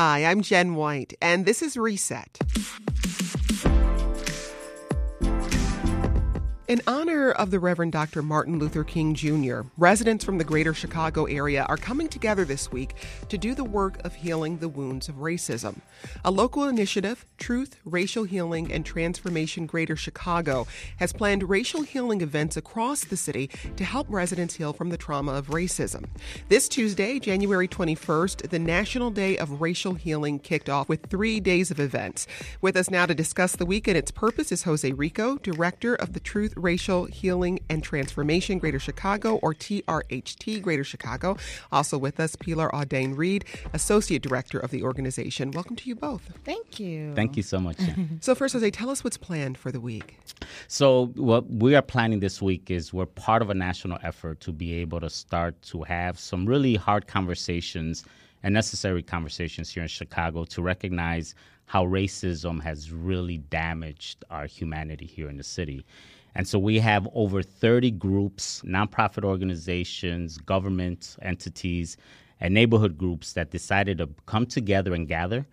Hi, I'm Jen White, and this is Reset. In honor of the Reverend Dr. Martin Luther King Jr., residents from the greater Chicago area are coming together this week to do the work of healing the wounds of racism. A local initiative, Truth, Racial Healing, and Transformation Greater Chicago, has planned racial healing events across the city to help residents heal from the trauma of racism. This Tuesday, January 21st, the National Day of Racial Healing kicked off with three days of events. With us now to discuss the week and its purpose is Jose Rico, Director of the Truth, Racial Healing and Transformation Greater Chicago, or TRHT Greater Chicago. Also with us, Pilar Audain Reed, Associate Director of the organization. Welcome to you both. Thank you. Thank you so much. so, first, Jose, tell us what's planned for the week. So, what we are planning this week is we're part of a national effort to be able to start to have some really hard conversations and necessary conversations here in Chicago to recognize how racism has really damaged our humanity here in the city. And so we have over 30 groups, nonprofit organizations, government entities, and neighborhood groups that decided to come together and gather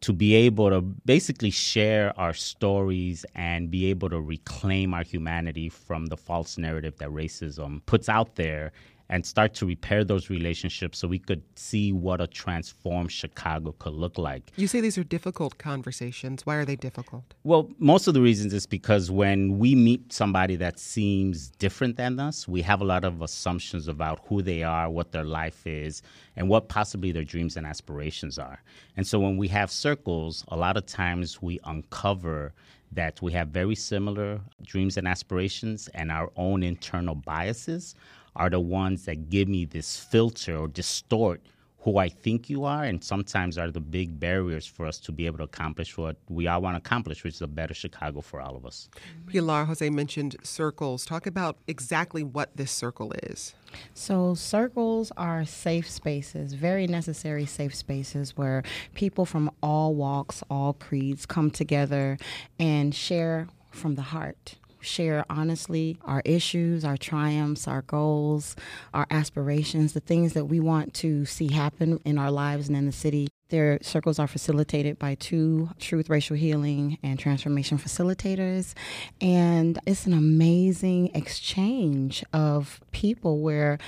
to be able to basically share our stories and be able to reclaim our humanity from the false narrative that racism puts out there and start to repair those relationships so we could see what a transformed Chicago could look like. You say these are difficult conversations. Why are they difficult? Well, most of the reasons is because when we meet somebody that seems different than us, we have a lot of assumptions about who they are, what their life is, and what possibly their dreams and aspirations are. And so when we have circles, a lot of times we uncover that we have very similar dreams and aspirations and our own internal biases are the ones that give me this filter or distort who I think you are, and sometimes are the big barriers for us to be able to accomplish what we all want to accomplish, which is a better Chicago for all of us. Pilar Jose mentioned circles. Talk about exactly what this circle is. So, circles are safe spaces, very necessary safe spaces where people from all walks, all creeds come together and share from the heart share honestly our issues, our triumphs, our goals, our aspirations, the things that we want to see happen in our lives and in the city. Their circles are facilitated by two truth, racial healing, and transformation facilitators. And it's an amazing exchange of people where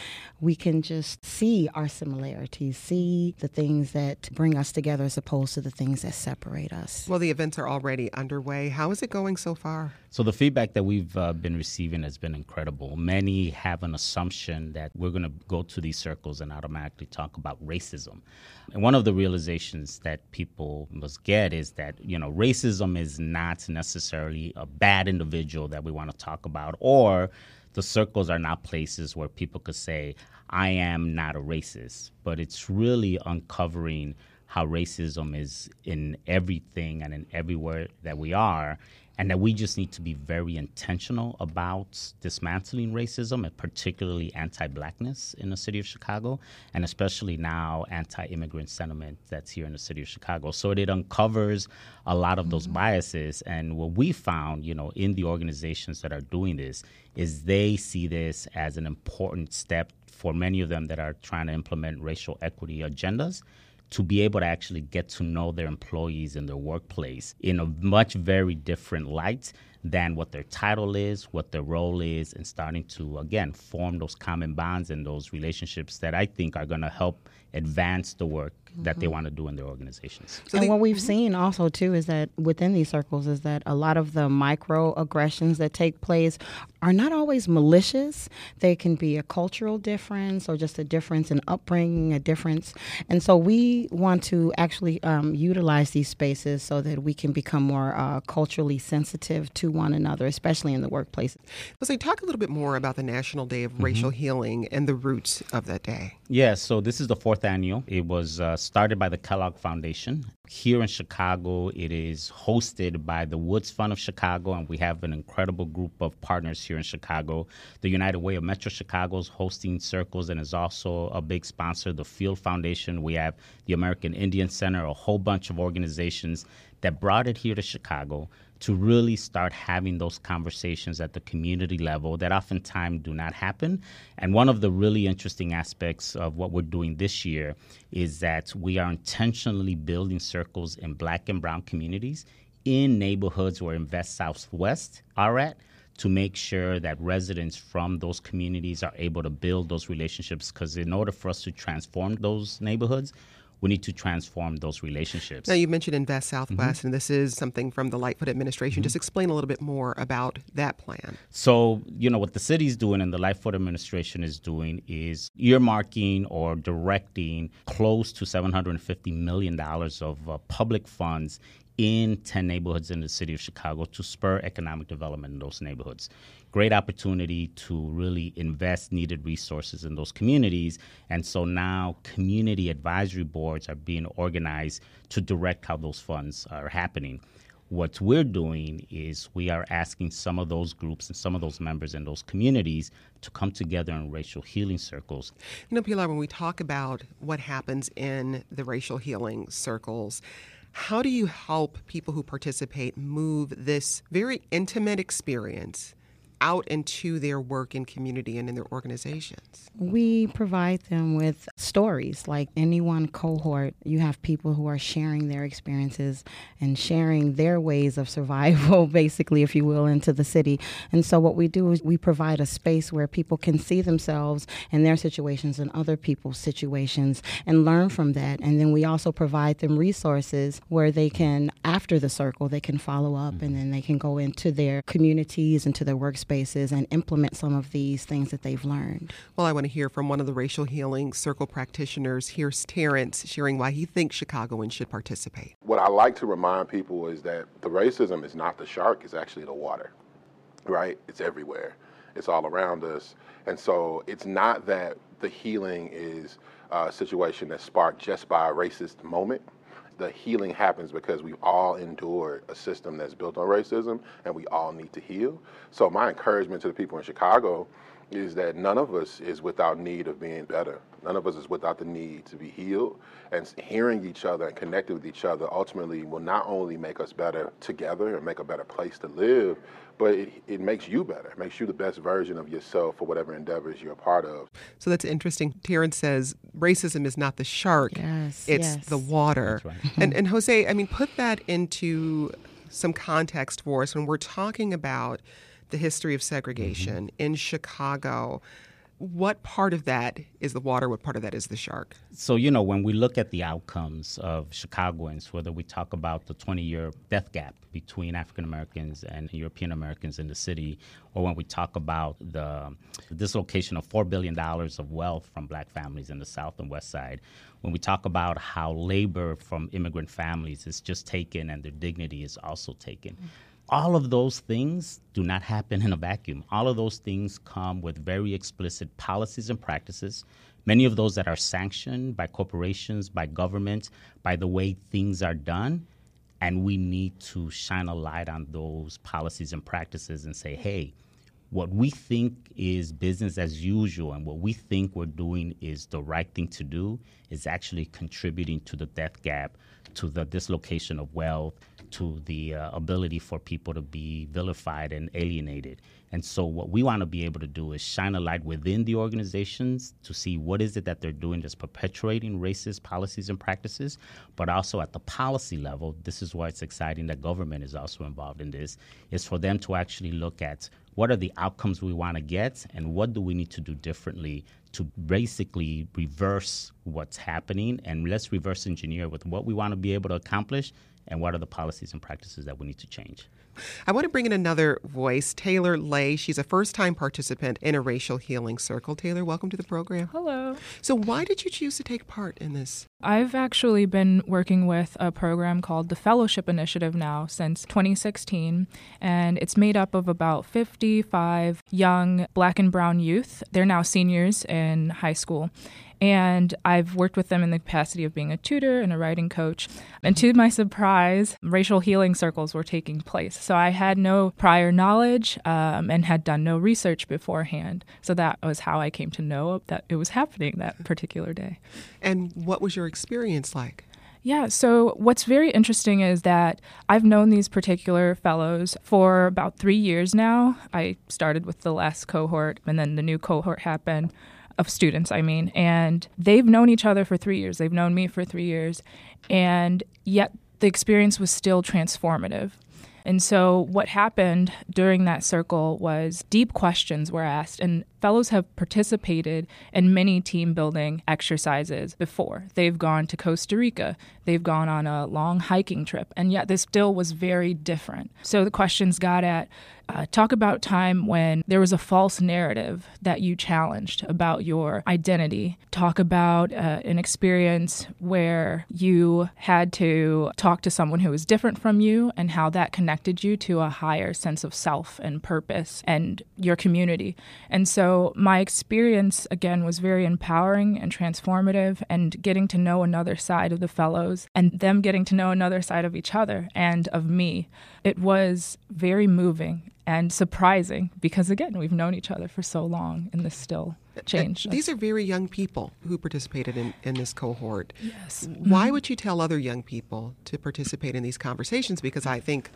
we can just see our similarities, see the things that bring us together as opposed to the things that separate us. Well, the events are already underway. How is it going so far? So, the feedback that we've uh, been receiving has been incredible. Many have an assumption that we're going to go to these circles and automatically talk about racism. And one of the realizations that people must get is that, you know, racism is not necessarily a bad individual that we want to talk about, or the circles are not places where people could say, I am not a racist. But it's really uncovering how racism is in everything and in everywhere that we are and that we just need to be very intentional about dismantling racism and particularly anti-blackness in the city of Chicago and especially now anti-immigrant sentiment that's here in the city of Chicago so it uncovers a lot of those mm-hmm. biases and what we found you know in the organizations that are doing this is they see this as an important step for many of them that are trying to implement racial equity agendas to be able to actually get to know their employees and their workplace in a much very different light than what their title is, what their role is, and starting to, again, form those common bonds and those relationships that I think are going to help advance the work mm-hmm. that they mm-hmm. want to do in their organizations. So and what we've mm-hmm. seen also too is that within these circles is that a lot of the microaggressions that take place are not always malicious. They can be a cultural difference or just a difference in upbringing, a difference. And so we want to actually um, utilize these spaces so that we can become more uh, culturally sensitive to one another, especially in the workplace. So, talk a little bit more about the National Day of mm-hmm. Racial Healing and the roots of that day. Yes, yeah, so this is the fourth annual. It was uh, started by the Kellogg Foundation. Here in Chicago, it is hosted by the Woods Fund of Chicago, and we have an incredible group of partners here in Chicago. The United Way of Metro Chicago is hosting circles and is also a big sponsor. The Field Foundation, we have the American Indian Center, a whole bunch of organizations that brought it here to Chicago to really start having those conversations at the community level that oftentimes do not happen. And one of the really interesting aspects of what we're doing this year is that we are intentionally building circles in black and brown communities in neighborhoods where Invest Southwest are at to make sure that residents from those communities are able to build those relationships because in order for us to transform those neighborhoods we need to transform those relationships. Now, you mentioned Invest Southwest, mm-hmm. and this is something from the Lightfoot administration. Mm-hmm. Just explain a little bit more about that plan. So, you know, what the city is doing and the Lightfoot administration is doing is earmarking or directing close to $750 million of uh, public funds in 10 neighborhoods in the city of Chicago to spur economic development in those neighborhoods. Great opportunity to really invest needed resources in those communities. And so now community advisory boards are being organized to direct how those funds are happening. What we're doing is we are asking some of those groups and some of those members in those communities to come together in racial healing circles. You know, Pilar, when we talk about what happens in the racial healing circles, how do you help people who participate move this very intimate experience out into their work and community and in their organizations? We provide them with stories. Like any one cohort, you have people who are sharing their experiences and sharing their ways of survival, basically, if you will, into the city. And so, what we do is we provide a space where people can see themselves and their situations and other people's situations and learn from that. And then we also provide them resources where they can, after the circle, they can follow up and mm-hmm. then they can go into their communities, into their workspace spaces and implement some of these things that they've learned. Well, I want to hear from one of the racial healing circle practitioners. Here's Terrence sharing why he thinks Chicagoans should participate. What I like to remind people is that the racism is not the shark, it's actually the water, right? It's everywhere, it's all around us. And so it's not that the healing is a situation that's sparked just by a racist moment the healing happens because we've all endured a system that's built on racism and we all need to heal. So my encouragement to the people in Chicago is that none of us is without need of being better. None of us is without the need to be healed. And hearing each other and connecting with each other ultimately will not only make us better together and make a better place to live, but it, it makes you better. It makes you the best version of yourself for whatever endeavors you're a part of. So that's interesting. Terrence says racism is not the shark, yes, it's yes. the water. Right. and, and Jose, I mean, put that into some context for us when we're talking about the history of segregation mm-hmm. in Chicago. What part of that is the water? What part of that is the shark? So, you know, when we look at the outcomes of Chicagoans, whether we talk about the 20 year death gap between African Americans and European Americans in the city, or when we talk about the, dislocation of $4 billion of wealth from black families in the South and West Side, when we talk about how labor from immigrant families is just taken and their dignity is also taken. Mm-hmm all of those things do not happen in a vacuum. All of those things come with very explicit policies and practices, many of those that are sanctioned by corporations, by government, by the way things are done. And we need to shine a light on those policies and practices and say, hey, what we think is business as usual and what we think we're doing is the right thing to do is actually contributing to the death gap, to the dislocation of wealth, to the uh, ability for people to be vilified and alienated. And so, what we want to be able to do is shine a light within the organizations to see what is it that they're doing that's perpetuating racist policies and practices, but also at the policy level. This is why it's exciting that government is also involved in this. Is for them to actually look at what are the outcomes we want to get and what do we need to do differently to basically reverse what's happening and let's reverse engineer with what we want to be able to accomplish and what are the policies and practices that we need to change. I want to bring in another voice, Taylor Lay. She's a first time participant in a racial healing circle. Taylor, welcome to the program. Hello. So, why did you choose to take part in this? I've actually been working with a program called the Fellowship Initiative now since 2016, and it's made up of about 55 young black and brown youth. They're now seniors in high school. And I've worked with them in the capacity of being a tutor and a writing coach. And to my surprise, racial healing circles were taking place. So I had no prior knowledge um, and had done no research beforehand. So that was how I came to know that it was happening that particular day. And what was your experience like? Yeah, so what's very interesting is that I've known these particular fellows for about three years now. I started with the last cohort, and then the new cohort happened of students, I mean, and they've known each other for three years. They've known me for three years, and yet the experience was still transformative. And so, what happened during that circle was deep questions were asked, and fellows have participated in many team building exercises before. They've gone to Costa Rica, they've gone on a long hiking trip, and yet this still was very different. So, the questions got at uh, talk about time when there was a false narrative that you challenged about your identity. Talk about uh, an experience where you had to talk to someone who was different from you and how that connected you to a higher sense of self and purpose and your community. And so my experience, again, was very empowering and transformative, and getting to know another side of the fellows and them getting to know another side of each other and of me. It was very moving and surprising because again we've known each other for so long and this still changed these are very young people who participated in, in this cohort. Yes. Why mm-hmm. would you tell other young people to participate in these conversations? Because i think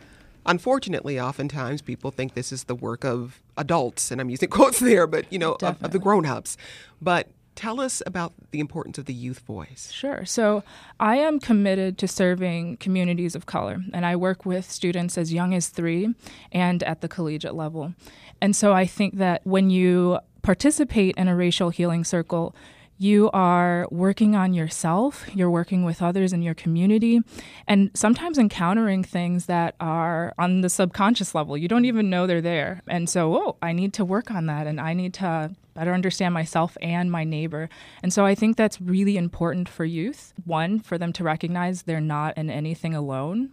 unfortunately oftentimes people think this is the work of adults and i'm using quotes there but you know of, of the grown-ups. But Tell us about the importance of the youth voice. Sure. So, I am committed to serving communities of color, and I work with students as young as three and at the collegiate level. And so, I think that when you participate in a racial healing circle, you are working on yourself, you're working with others in your community, and sometimes encountering things that are on the subconscious level. You don't even know they're there. And so, oh, I need to work on that and I need to better understand myself and my neighbor. And so I think that's really important for youth. One, for them to recognize they're not in anything alone.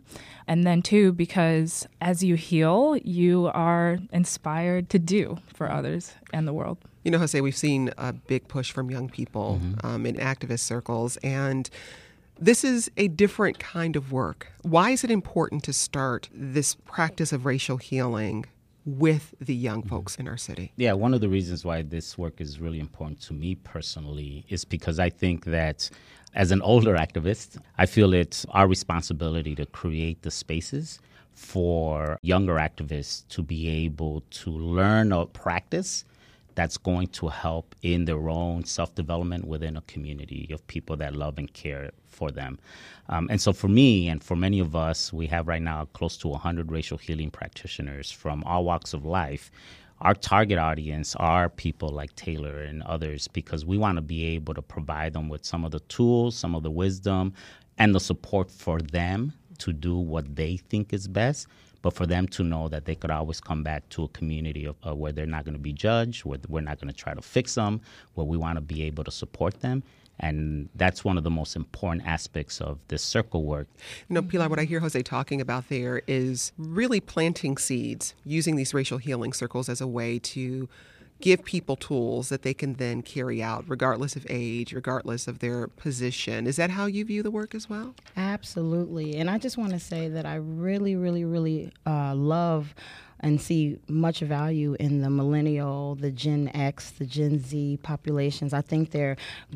And then two, because as you heal, you are inspired to do for others and the world. You know, Jose, we've seen a big push from young people mm-hmm. um, in activist circles, and this is a different kind of work. Why is it important to start this practice of racial healing with the young mm-hmm. folks in our city? Yeah, one of the reasons why this work is really important to me personally is because I think that as an older activist, I feel it's our responsibility to create the spaces for younger activists to be able to learn or practice that's going to help in their own self development within a community of people that love and care for them. Um, and so, for me and for many of us, we have right now close to 100 racial healing practitioners from all walks of life. Our target audience are people like Taylor and others because we want to be able to provide them with some of the tools, some of the wisdom, and the support for them to do what they think is best but for them to know that they could always come back to a community of, uh, where they're not going to be judged, where we're not going to try to fix them, where we want to be able to support them. And that's one of the most important aspects of this circle work. You know, Pilar, what I hear Jose talking about there is really planting seeds, using these racial healing circles as a way to give people tools that they can then carry out, regardless of age, regardless of their position. Is that how you view the work as well? Absolutely. And I just want to say that I really, really, really uh, love and see much value in the millennial, the Gen X, the Gen Z populations. I think they're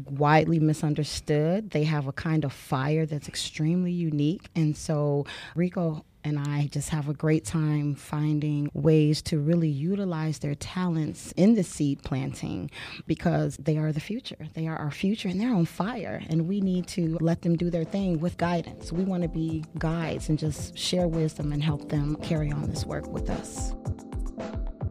widely misunderstood. They have a kind of fire that's extremely unique. And so, Rico and I just have a great time finding ways to really utilize their talents in the seed planting because they are the future. They are our future and they're on fire, and we need to let them do their thing with guidance. We want to be guides and just share wisdom and help them carry on this work with us.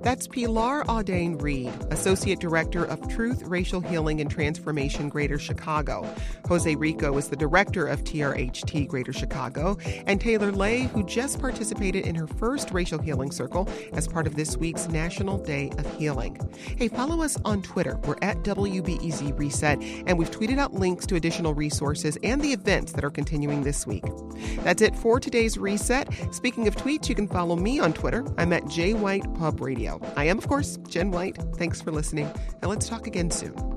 That's Pilar Audain Reed, Associate Director of Truth, Racial Healing, and Transformation Greater Chicago. Jose Rico is the Director of TRHT Greater Chicago, and Taylor Lay, who just participated in her first Racial Healing Circle as part of this week's National Day of Healing. Hey, follow us on Twitter. We're at WBEZ Reset, and we've tweeted out links to additional resources and the events that are continuing this week. That's it for today's Reset. Speaking of tweets, you can follow me on Twitter. I'm at J White Pub Radio. I am, of course, Jen White. Thanks for listening, and let's talk again soon.